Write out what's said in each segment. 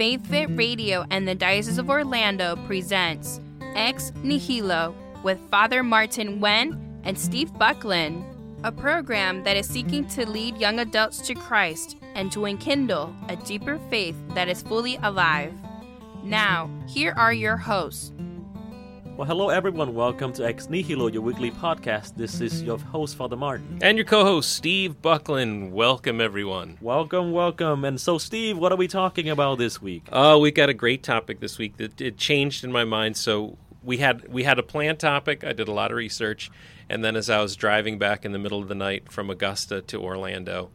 Faith Fit Radio and the Diocese of Orlando presents Ex Nihilo with Father Martin Wen and Steve Buckland, a program that is seeking to lead young adults to Christ and to enkindle a deeper faith that is fully alive. Now, here are your hosts. Well, hello everyone. Welcome to Ex Nihilo, your weekly podcast. This is your host, Father Martin. And your co host, Steve Buckland. Welcome, everyone. Welcome, welcome. And so, Steve, what are we talking about this week? Uh, oh, we got a great topic this week that it changed in my mind. So we had we had a planned topic. I did a lot of research, and then as I was driving back in the middle of the night from Augusta to Orlando,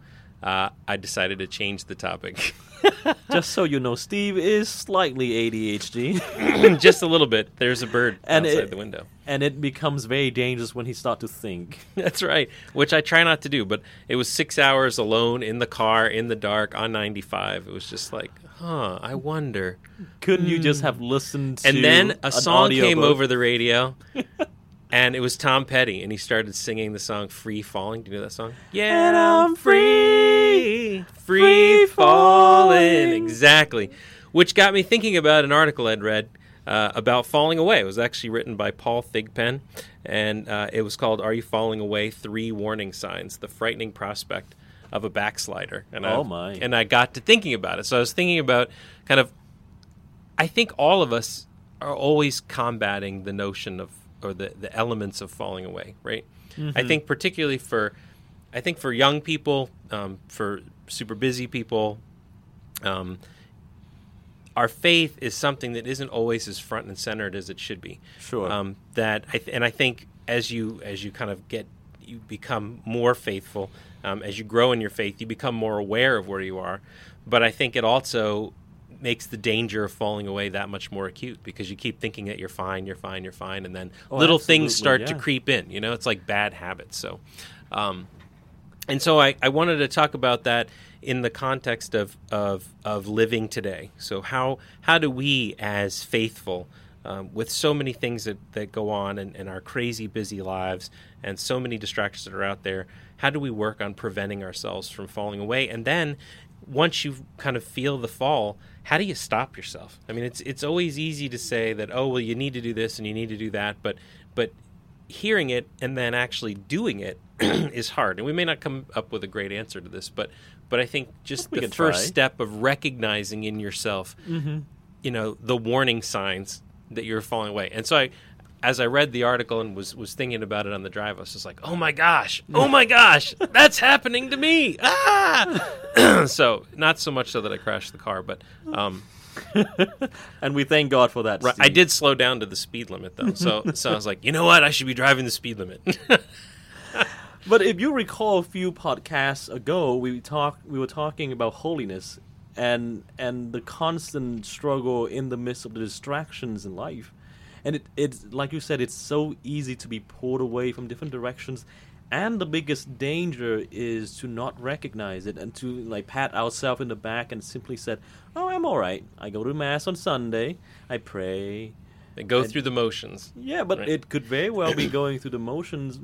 uh, I decided to change the topic. Just so you know, Steve is slightly ADHD. Just a little bit. There's a bird And outside it- the window. and it becomes very dangerous when he starts to think. That's right, which I try not to do. But it was six hours alone in the car in the dark on 95. It was just like, huh, I wonder. Couldn't you just have listened to Hmm. and then a song came over the radio and it was tom petty and he started singing the song free falling do you know that song yeah And I'm free, free free falling falling. exactly. Which got me thinking about an article i'd read uh, about falling away. It was actually written by paul thigpen and uh, it was called are you falling away? Three warning signs the frightening prospect of a backslider. And Oh, I, my. and i got to thinking about it. So i was thinking about kind of I think all of us are always combating the notion of or the, the elements of falling away, right? I think particularly for I think for young people, um, for super busy people, um, our faith is something that isn't always as front and centered as it should be. Sure. Um, that I th- and I think as you as you kind of get you become more faithful um, as you grow in your faith, you become more aware of where you are. But I think it also makes the danger of falling away that much more acute because you keep thinking that you're fine, you're fine, you're fine, and then Oh, little things start to creep in. You know, it's like bad habits. So, um, and so I, I wanted to talk about that in the context of, of, of living today. So how how do we as faithful um, with so many things that, that go on in, in our crazy busy lives and so many distractions that are out there, how do we work on preventing ourselves from falling away? And then once you kind of feel the fall, how do you stop yourself? I mean, it's it's always easy to say that oh well you need to do this and you need to do that, but but hearing it and then actually doing it is hard. And we may not come up with a great answer to this, but but I think just We the first try. step of recognizing in yourself, you know, the warning signs that you're falling away. And so I as I read the article and was was thinking about it on the drive, I was just like, "Oh my gosh! Oh my gosh! That's happening to me!" Ah! so not so much so that I crashed the car, but um, and we thank God for that. Right, I did slow down to the speed limit though, so so I was like, you know what, I should be driving the speed limit. But if you recall, a few podcasts ago, we talk we were talking about holiness and and the constant struggle in the midst of the distractions in life. And it, it's like you said, it's so easy to be pulled away from different directions. And the biggest danger is to not recognize it and to like pat ourselves in the back and simply said, "Oh, I'm all right. I go to mass on Sunday. I pray. and go through the motions. Yeah, but Right. it could very well be going through the motions,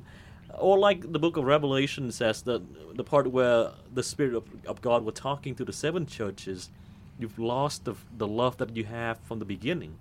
or like the Book of Revelation says that the part where the Spirit of, of God were talking to the seven churches, you've lost the the love that you have from the beginning.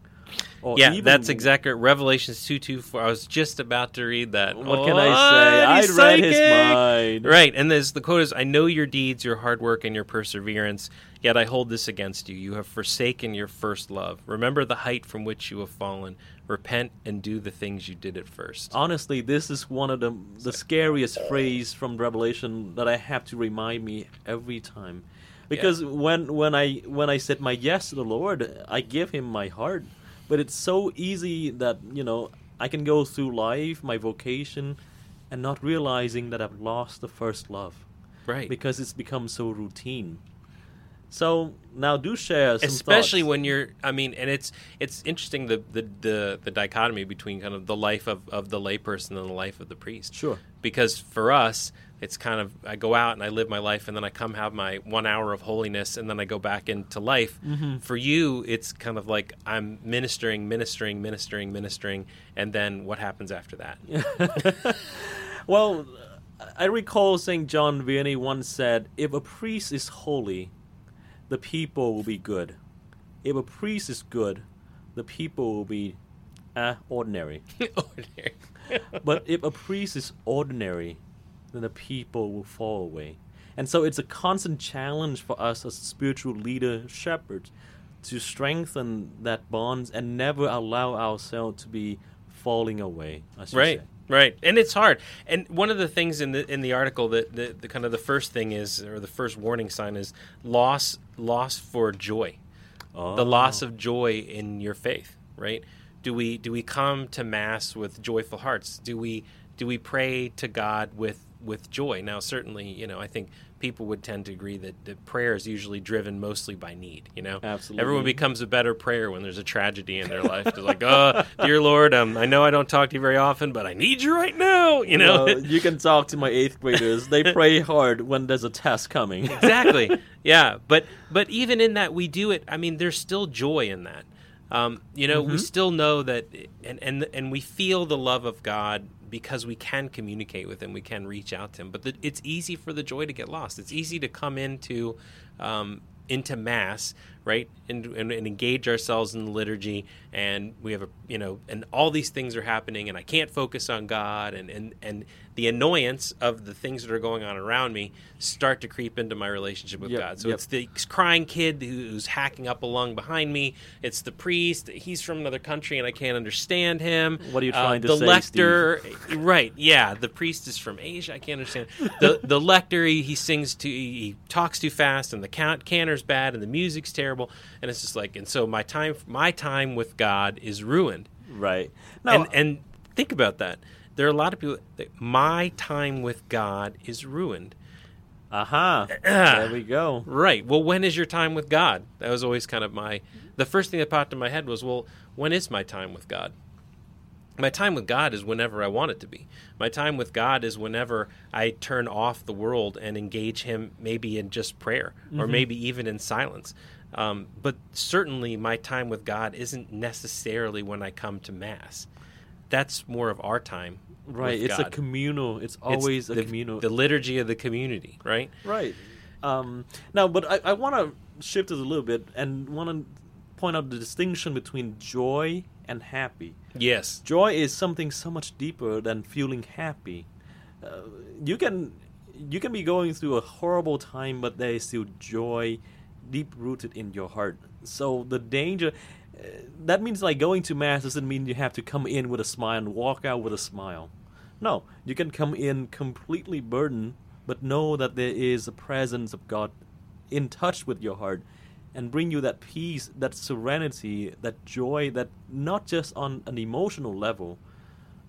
Or Yeah, that's exactly Revelations two two four. I was just about to read that. What can Oh, I say? I read his mind. Right, and there's the quote is, "I know your deeds, your hard work, and your perseverance. Yet I hold this against you: you have forsaken your first love. Remember the height from which you have fallen. Repent and do the things you did at first. Honestly, this is one of the the scariest phrase from Revelation that I have to remind me every time, because when when I when I said my yes to the Lord, I give Him my heart, but it's so easy that you know I can go through life, my vocation, and not realizing that I've lost the first love Right, because it's become so routine. So now do share some especially thoughts. when you're i mean and it's it's interesting the the the, the dichotomy between kind of the life of, of the layperson and the life of the priest Sure. because for us it's kind of i go out and i live my life and then i come have my one hour of holiness and then i go back into life for you it's kind of like i'm ministering ministering ministering ministering and then what happens after that Well, I recall St. John Vianney once said, If a priest is holy, the people will be good. if a priest is good, the people will be uh, ordinary. Ordinary. but if a priest is ordinary, then the people will fall away. And so it's a constant challenge for us as spiritual leader shepherds to strengthen that bonds and never allow ourselves to be falling away. Right say. right and it's hard and one of the things in the in the article that the, the kind of the first thing is or the first warning sign is loss loss for joy the oh. loss Oh. of joy in your faith right do we do we come to mass with joyful hearts do we do we pray to god with with joy now certainly you know i think people would tend to agree that, that prayer is usually driven mostly by need you know Absolutely. everyone becomes a better prayer when there's a tragedy in their life they're like oh dear lord um, i know i don't talk to you very often but i need you right now you know you can talk to my eighth graders. They pray hard when there's a test coming. exactly. Yeah, but but even in that, we do it. I mean, there's still joy in that. Um, you know, we still know that, and and and we feel the love of God because we can communicate with Him. We can reach out to Him. But the, it's easy for the joy to get lost. It's easy to come into um, into mass right? And, and, and engage ourselves in the liturgy. And we have a you know and all these things are happening and i can't focus on god. And and and the annoyance of the things that are going on around me start to creep into my relationship with Yep, god. So yep. it's the crying kid who's hacking up a lung behind me. It's the priest. He's from another country and i can't understand him. What are you Uh, trying to the say, lector right yeah. The priest is from asia. I can't understand. The the lector he, he sings too he talks too fast and the count canner's bad and the music's terrible and it's just like and so my time my time with god is ruined right. Now, and and think about that there are a lot of people that my time with god is ruined aha. there we go. right well when is your time with god that was always kind of my the first thing that popped in my head was well when is my time with god my time with God is whenever I want it to be. My time with God is whenever I turn off the world and engage Him, maybe in just prayer or mm-hmm. maybe even in silence. Um, but certainly, my time with God isn't necessarily when I come to Mass. That's more of our time. Right. It's a communal. It's It's always a the, communal. The liturgy of the community, right? Right. Um, now, but I, I want to shift it a little bit and want to point out the distinction between joy and happy. Yes. Joy is something so much deeper than feeling happy. Uh, you can you can be going through a horrible time, but there is still joy deep rooted in your heart. So the danger. Uh, that means like going to mass doesn't mean you have to come in with a smile and walk out with a smile. No, you can come in completely burdened, but know that there is a presence of God in touch with your heart and bring you that peace, that serenity, that joy, that not just on an emotional level.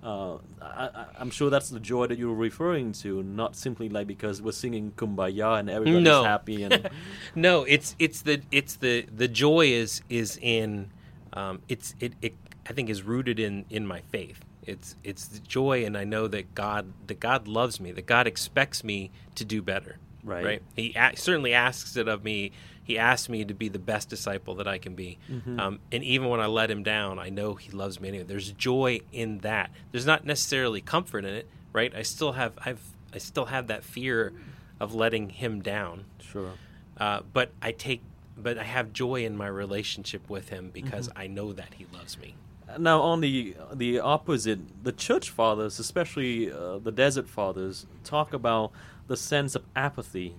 Uh, I, I, I'm sure that's the joy that you're referring to, not simply like because we're singing "Kumbaya" and everybody's no. happy and no, it's it's the it's the the joy is is in um, it's it, it I think is rooted in in my faith. It's it's the joy, and I know that God that God loves me, that God expects me to do better. Right. Right. He a- certainly asks it of me. He asked me to be the best disciple that I can be. Um, and even when I let him down, I know he loves me anyway. There's joy in that. There's not necessarily comfort in it, right? I still have I've I still have that fear of letting him down. sure. Uh, but I take, but I have joy in my relationship with him because I know that he loves me. Now, on the the opposite, the church fathers, especially uh, the desert fathers, talk about the sense of apathy,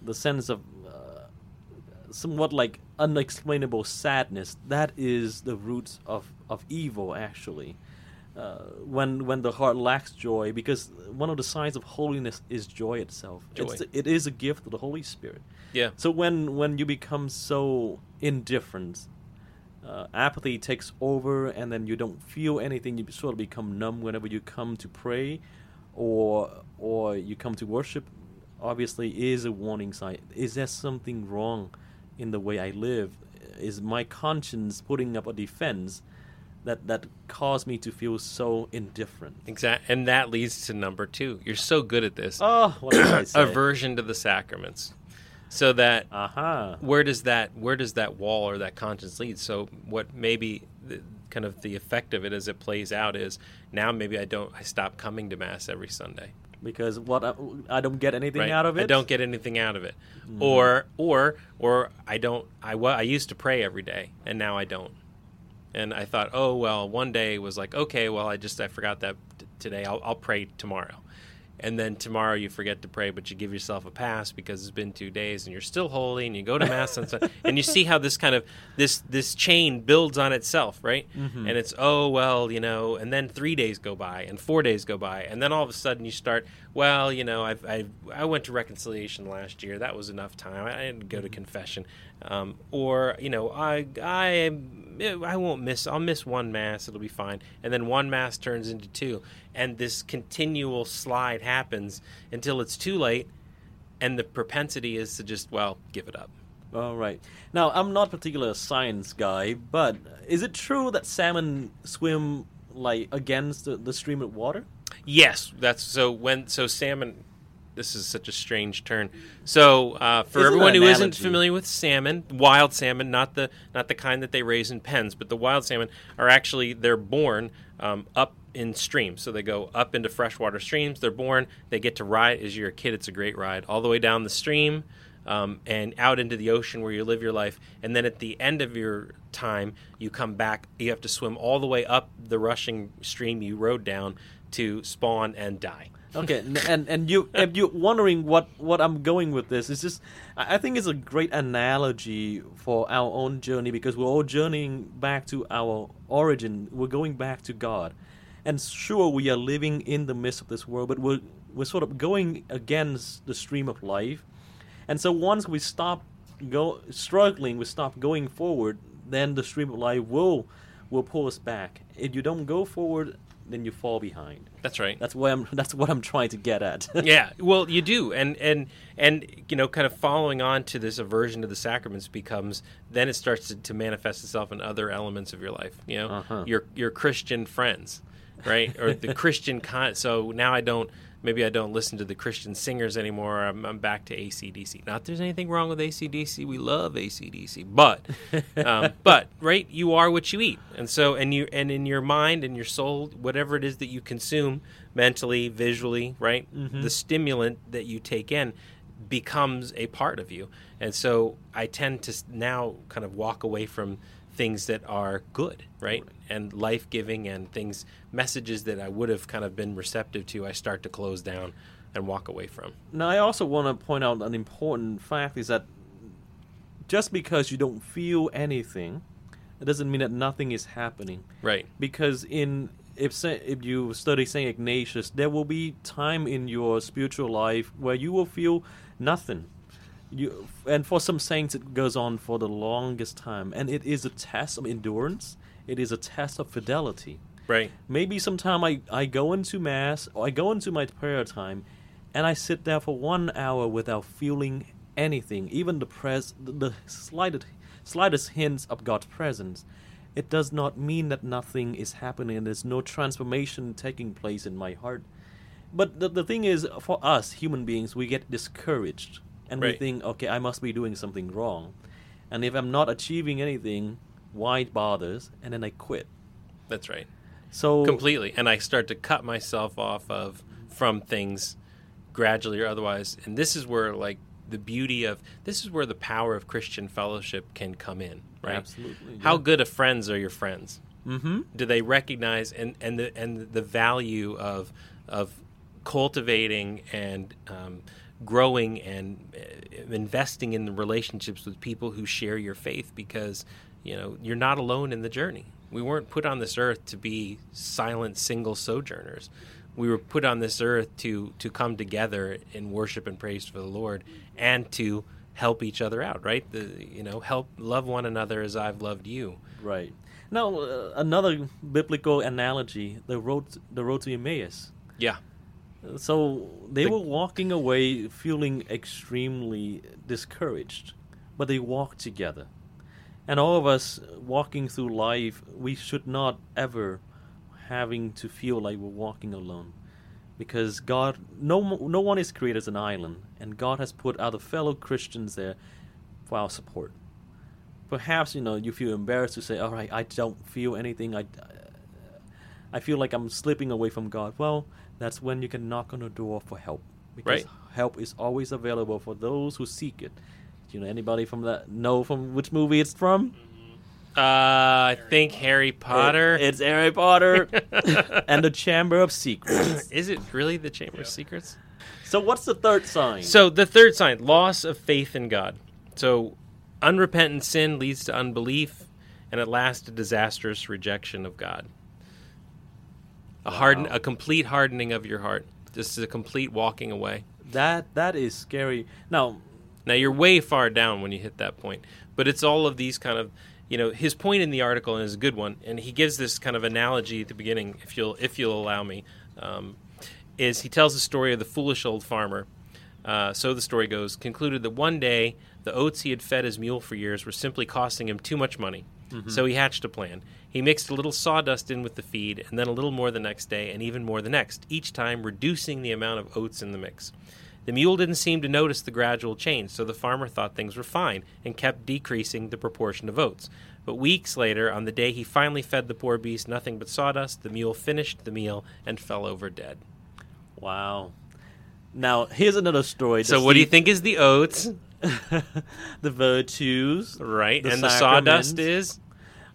the sense of somewhat like unexplainable sadness. That is the root of of evil, actually. Uh, when when the heart lacks joy, because one of the signs of holiness is joy itself. Joy. It's, it is a gift of the Holy Spirit. Yeah. So when when you become so indifferent, uh, apathy takes over, and then you don't feel anything. You sort of become numb whenever you come to pray, or or you come to worship. Obviously, is a warning sign. Is there something wrong in the way I live? Is my conscience putting up a defense that that caused me to feel so indifferent? Exact, and that leads to number two. You're so good at this. Oh, what did I say? Aversion to the sacraments. So that Aha. where does that where does that wall or that conscience lead? So what maybe the, kind of the effect of it as it plays out is now maybe I don't I stop coming to mass every Sunday. Because what I, I don't get anything right? out of it. I don't get anything out of it, mm-hmm. or or or I don't. I I used to pray every day, and now I don't. And I thought, oh well, one day was like, okay, well, I just I forgot that t- today. I'll I'll pray tomorrow, and then tomorrow you forget to pray, but you give yourself a pass because it's been two days, and you're still holy, and you go to mass on Sunday, and you see how this kind of this this chain builds on itself, right? And it's oh well, you know, and then three days go by, and four days go by, and then all of a sudden you start, well, you know, I've, I've I went to reconciliation last year, that was enough time, I didn't go to confession, um, or you know, I I I won't miss, I'll miss one mass, it'll be fine, and then one mass turns into two, and this continual slide happens until it's too late, and the propensity is to just well give it up. All right. Now, I'm not particularly a science guy, but is it true that salmon swim like against the, the stream of water? Yes, that's so when so salmon. This is such a strange turn. So uh, for Isn't everyone who isn't familiar with salmon, wild salmon, not the not the kind that they raise in pens, but the wild salmon are actually they're born um, up in streams. So they go up into freshwater streams. They're born. They get to ride as you're a kid. It's a great ride all the way down the stream. Um, and out into the ocean where you live your life, and then at the end of your time, you come back. You have to swim all the way up the rushing stream you rode down to spawn and die. Okay, and and you if you're wondering what what I'm going with this, it's just I think it's a great analogy for our own journey because we're all journeying back to our origin. We're going back to God, and sure we are living in the midst of this world, but we're we're sort of going against the stream of life, and so once we stop go struggling, we stop going forward, then the stream of life will will pull us back. If you don't go forward, then you fall behind. That's right. That's what I'm. That's what I'm trying to get at. yeah, well, you do, and and and you know, kind of following on to this aversion to the sacraments becomes then it starts to, to manifest itself in other elements of your life. You know, Uh-huh. your your Christian friends, right, or the Christian con. So now I don't. Maybe I don't listen to the Christian singers anymore. I'm, I'm back to ACDC. Not there's anything wrong with ACDC. We love ACDC, but um, but right, you are what you eat, and so and you and in your mind and your soul, whatever it is that you consume mentally, visually, right, the stimulant that you take in becomes a part of you, and so I tend to now kind of walk away from things that are good, right, and life giving, and things messages that I would have kind of been receptive to. I start to close down and walk away from. Now, I also want to point out an important fact is that just because you don't feel anything, it doesn't mean that nothing is happening. Right. Because in if if you study Saint Ignatius, there will be time in your spiritual life where you will feel nothing. You and for some saints it goes on for the longest time, and it is a test of endurance. It is a test of fidelity. Right. Maybe sometime I, I go into mass or I go into my prayer time and I sit there for one hour without feeling anything, even the pres the, the slightest slightest hints of God's presence. It does not mean that nothing is happening. There's no transformation taking place in my heart. But the, the thing is, for us human beings, we get discouraged and we think, okay, I must be doing something wrong. And if I'm not achieving anything, why bothers? And then I quit. That's right. So completely and i start to cut myself off of from things gradually or otherwise and this is where like the beauty of this is where the power of christian fellowship can come in right Absolutely, how yeah. good of friends are your friends Mm-hmm. do they recognize and and the and the value of of cultivating and um, growing and uh, investing in the relationships with people who share your faith because you know you're not alone in the journey. We weren't put on this earth to be silent single sojourners. We were put on this earth to to come together in worship and praise for the lord and to help each other out right? The you know help love one another as i've loved you. Right. Now, uh, another biblical analogy: the road, the road to Emmaus. yeah So they The- were walking away feeling extremely discouraged, but they walked together. And all of us walking through life, we should not ever having to feel like we're walking alone. Because God, no, no one is created as an island, and God has put other fellow Christians there for our support. Perhaps you know you feel embarrassed to say, "All right, I don't feel anything. I, I feel like I'm slipping away from God. Well, that's when you can knock on the door for help because Right. help is always available for those who seek it. You know anybody from that know from which movie it's from? Uh, I think Harry Potter. It- it's Harry Potter and the Chamber of Secrets. Is it really the Chamber of Secrets? So what's the third sign? So the third sign, loss of faith in God. So unrepentant sin leads to unbelief, and at last a disastrous rejection of God. A harden, a complete hardening of your heart. Just a complete walking away. that that is scary. Now, Now you're way far down when you hit that point, but it's all of these kind of, you know, his point in the article and is a good one, and he gives this kind of analogy at the beginning, if you'll if you'll allow me, um, is he tells the story of the foolish old farmer. Uh, so the story goes, concluded that one day the oats he had fed his mule for years were simply costing him too much money. So he hatched a plan. He mixed a little sawdust in with the feed, and then a little more the next day, and even more the next, each time reducing the amount of oats in the mix. The mule didn't seem to notice the gradual change, so the farmer thought things were fine and kept decreasing the proportion of oats. But weeks later, on the day he finally fed the poor beast nothing but sawdust, the mule finished the meal and fell over dead. wow. Now here's another story. So, what do you think is the oats, the virtues, right? The and the sawdust is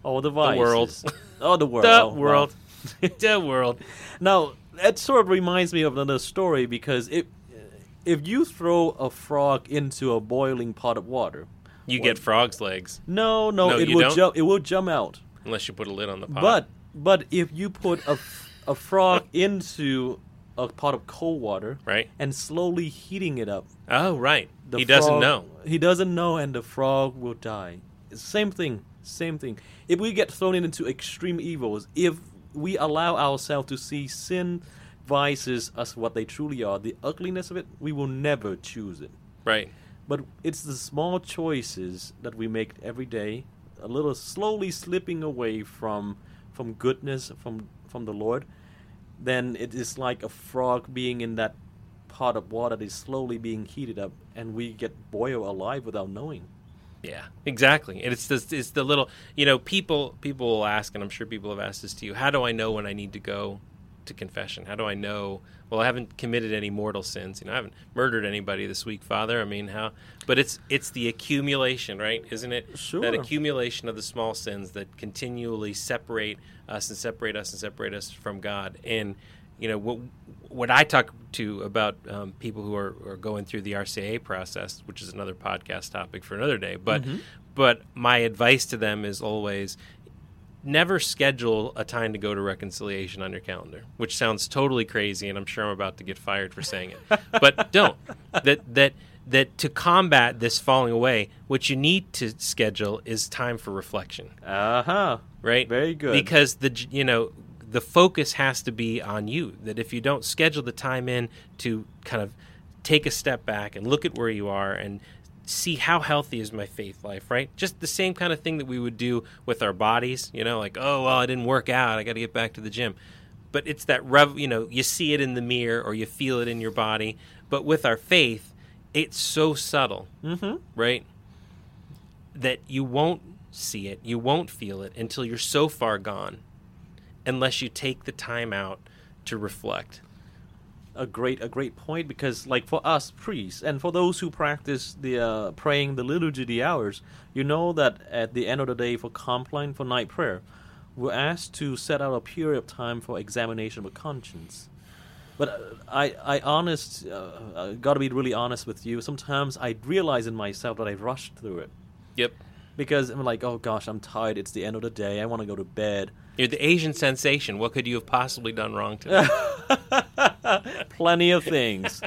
oh the vices. world. oh the world, the Oh, wow. world. the world. Now that sort of reminds me of another story because if if you throw a frog into a boiling pot of water, You get frog's legs no, no, No, it will jump. It will jump out. unless you put a lid on the pot. But but if you put a a frog into a pot of cold water right? and slowly heating it up, Oh, right. the he doesn't know. He doesn't know, and the frog will die. Same thing. Same thing. If we get thrown into extreme evils, if we allow ourselves to see sin, vices as what they truly are, the ugliness of it, we will never choose it. Right. But it's the small choices that we make every day, a little slowly slipping away from from goodness, from from the Lord. Then it is like a frog being in that pot of water that is slowly being heated up, and we get boiled alive without knowing. Yeah, exactly. And it's the it's the little you know people people will ask, and I'm sure people have asked this to you. How do I know when I need to go to confession? How do I know? Well, I haven't committed any mortal sins. You know, I haven't murdered anybody this week, Father. I mean, how? But it's it's the accumulation, right? Isn't it? Sure. That accumulation of the small sins that continually separate us and separate us and separate us from God. And you know what what I talk to about um, people who are, are going through the RCIA process, which is another podcast topic for another day. But but my advice to them is always never schedule a time to go to reconciliation on your calendar, which sounds totally crazy, and I'm sure I'm about to get fired for saying it. but don't. That that that to combat this falling away, what you need to schedule is time for reflection Uh huh. right? Very good. Because the you know the focus has to be on you. That if you don't schedule the time in to kind of take a step back and look at where you are and see how healthy is my faith life, right? Just the same kind of thing that we would do with our bodies, you know, like oh well, I didn't work out, I got to get back to the gym. But it's that rev, you know, you see it in the mirror or you feel it in your body. But with our faith, it's so subtle Mm-hmm. right? That you won't see it, you won't feel it until you're so far gone, unless you take the time out to reflect. a great a great point because like for us priests and for those who practice the uh, praying the liturgy the hours you know that at the end of the day for compline for night prayer we're asked to set out a period of time for examination of conscience but uh, I, I honest, uh, uh, got to be really honest with you. Sometimes I realize in myself that I rushed through it Yep. because I'm like, oh gosh, I'm tired. It's the end of the day. I want to go to bed. You're the Asian sensation. What could you have possibly done wrong today? plenty of things.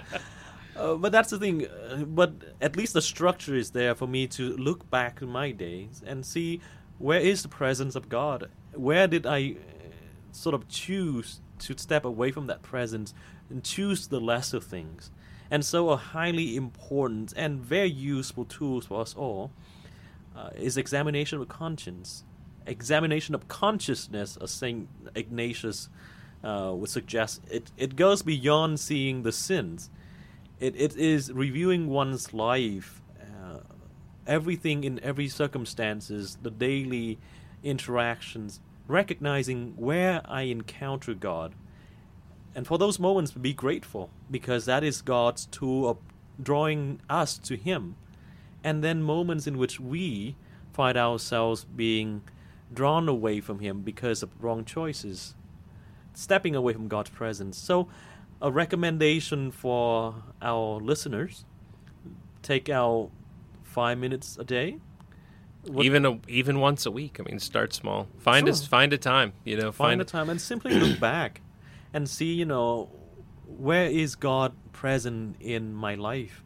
Uh, but that's the thing. Uh, but at least the structure is there for me to look back in my days and see where is the presence of God. Where did I uh, sort of choose to step away from that presence and choose the lesser things? And so, a highly important and very useful tool for us all uh, is examination of conscience, examination of consciousness, as Saint Ignatius uh, would suggest. It it goes beyond seeing the sins. It it is reviewing one's life, uh, everything in every circumstances, the daily interactions, recognizing where I encounter God. And for those moments, be grateful because that is God's tool of drawing us to Him. And then moments in which we find ourselves being drawn away from Him because of wrong choices, stepping away from God's presence. So, a recommendation for our listeners take out five minutes a day. What- even a, even once a week. I mean, start small. Find a find a time. You know, find find, a time and simply look back and see, you know, where is God present in my life?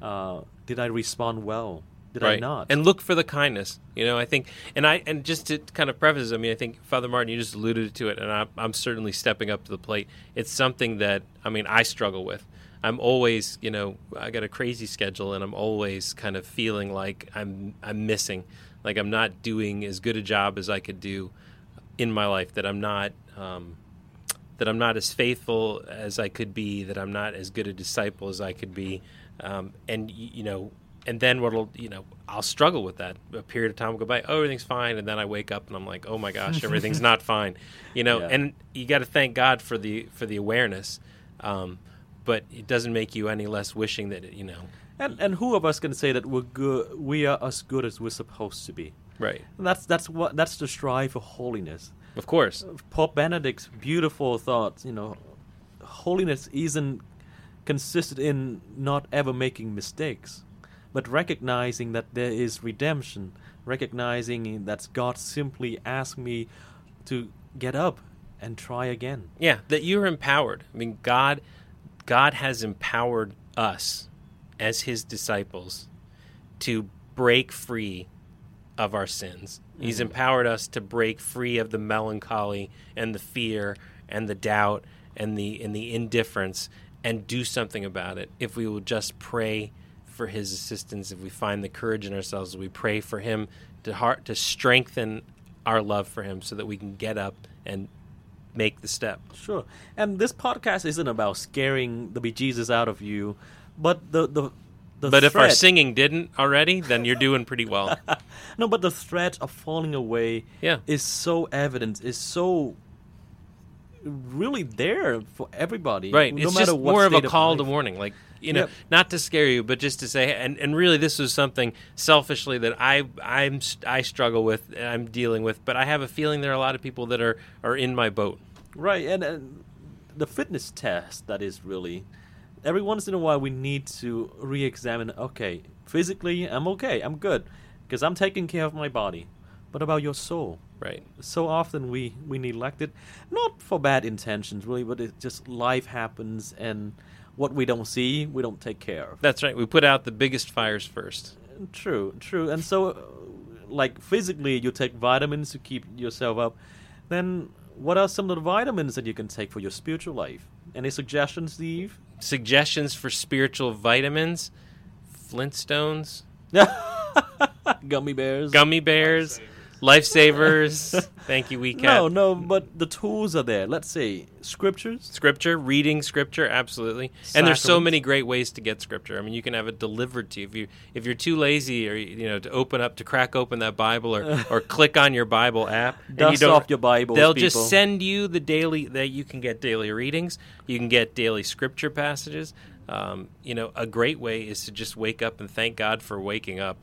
Uh, did I respond well? Did I right. not? and look for the kindness you know i think and i and just to kind of preface i mean i think father martin you just alluded to it and i'm, I'm certainly stepping up to the plate. It's something that i mean i struggle with. I'm always you know i got a crazy schedule and i'm always kind of feeling like i'm i'm missing like i'm not doing as good a job as i could do in my life that i'm not um, that I'm not as faithful as I could be, that I'm not as good a disciple as I could be, um, and you know, and then what'll you know, I'll struggle with that. A period of time will go by, oh, everything's fine, and then I wake up and I'm like, oh my gosh, everything's not fine, you know. Yeah. And you got to thank God for the for the awareness, um, but it doesn't make you any less wishing that you know, and and who of us can say that we're good? We are as good as we're supposed to be. right? And that's that's what that's the strive for holiness. Of course, Pope Benedict's beautiful thoughts, you know, holiness isn't consisted in not ever making mistakes, but recognizing that there is redemption, recognizing that God simply asked me to get up and try again. Yeah, that you're empowered. I mean, God, God has empowered us as His disciples to break free of our sins. He's mm-hmm. empowered us to break free of the melancholy and the fear and the doubt and the and the indifference and do something about it. If we will just pray for His assistance, if we find the courage in ourselves, we pray for Him to heart to strengthen our love for Him, so that we can get up and make the step. Sure. And this podcast isn't about scaring the bejesus out of you, but the the the But if our singing didn't already, then you're doing pretty well. no, but the threat of falling away Yeah. is so evident, is so really there for everybody. right. No it's matter just what more of a call to warning. Like, you know, Yep. not to scare you, but just to say, and, and really this was something selfishly that I, I'm, I struggle with, and I'm dealing with, but I have a feeling there are a lot of people that are, are in my boat. Right, and, and the fitness test that is really every once in a while we need to re-examine. Okay, physically I'm okay, I'm good, because I'm taking care of my body. But about your soul? Right. So often we we neglect it, not for bad intentions really, but it just life happens, and what we don't see we don't take care of. That's right. We put out the biggest fires first. True, true. And so, uh, like physically, you take vitamins to keep yourself up. Then, what are some of the vitamins that you can take for your spiritual life? Any suggestions, Steve? Suggestions for spiritual vitamins, Flintstones, Gummy bears. gummy bears, lifesavers. Thank you, WeCat. No, no, but the tools are there. Let's see. scriptures. Scripture, reading scripture, absolutely. And there's so many great ways to get scripture. I mean, you can have it delivered to you if you if you're too lazy or you know to open up to crack open that Bible or or click on your Bible app. Dust off your Bibles, They'll people. just send you the daily that you can get daily readings. You can get daily scripture passages. Um, you know, a great way is to just wake up and thank God for waking up.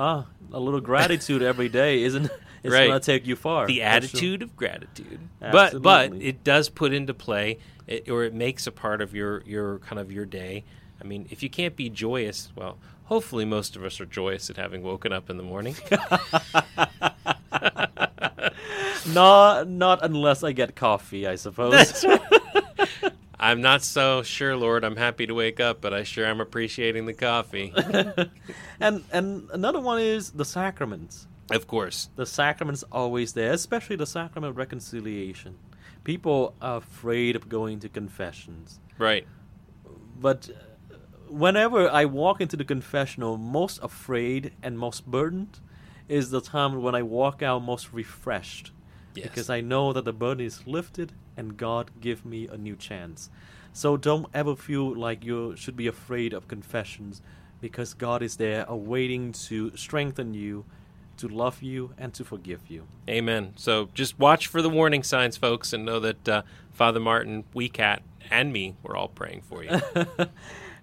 Ah, a little gratitude every day isn't. It's Right. gonna take you far. the attitude of gratitude. But but it does put into play, it, or it makes a part of your your kind of your day. I mean, if you can't be joyous, well, hopefully most of us are joyous at having woken up in the morning. Not, not unless I get coffee, I suppose. I'm not so sure, Lord. I'm happy to wake up, but I sure am appreciating the coffee. and and another one is the sacraments. of course. The sacraments always there, especially the sacrament of reconciliation. People are afraid of going to confessions, Right. but uh, whenever I walk into the confessional, most afraid and most burdened is the time when I walk out most refreshed. Yes. Because I know that the burden is lifted and God give me a new chance. So don't ever feel like you should be afraid of confessions because God is there awaiting to strengthen you to love you, and to forgive you. Amen. So just watch for the warning signs, folks, and know that uh, Father Martin, We Cat, and me, we're all praying for you.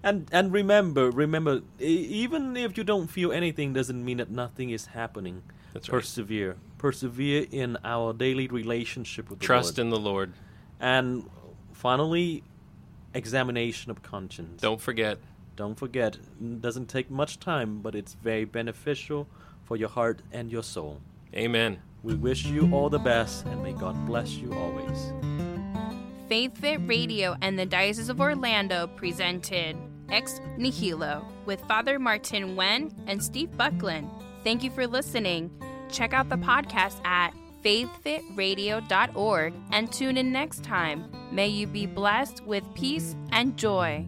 and and remember, remember, e- even if you don't feel anything, doesn't mean that nothing is happening. That's right. Persevere, persevere in our daily relationship with the Trust Lord. in the Lord. And finally, examination of conscience. Don't forget. Don't forget, it doesn't take much time, but it's very beneficial for your heart and your soul. Amen. We wish you all the best, and may God bless you always. Faith Fit Radio and the Diocese of Orlando presented Ex Nihilo with Father Martin Wen and Steve Buckland. Thank you for listening. Check out the podcast at faithfitradio.org and tune in next time. May you be blessed with peace and joy.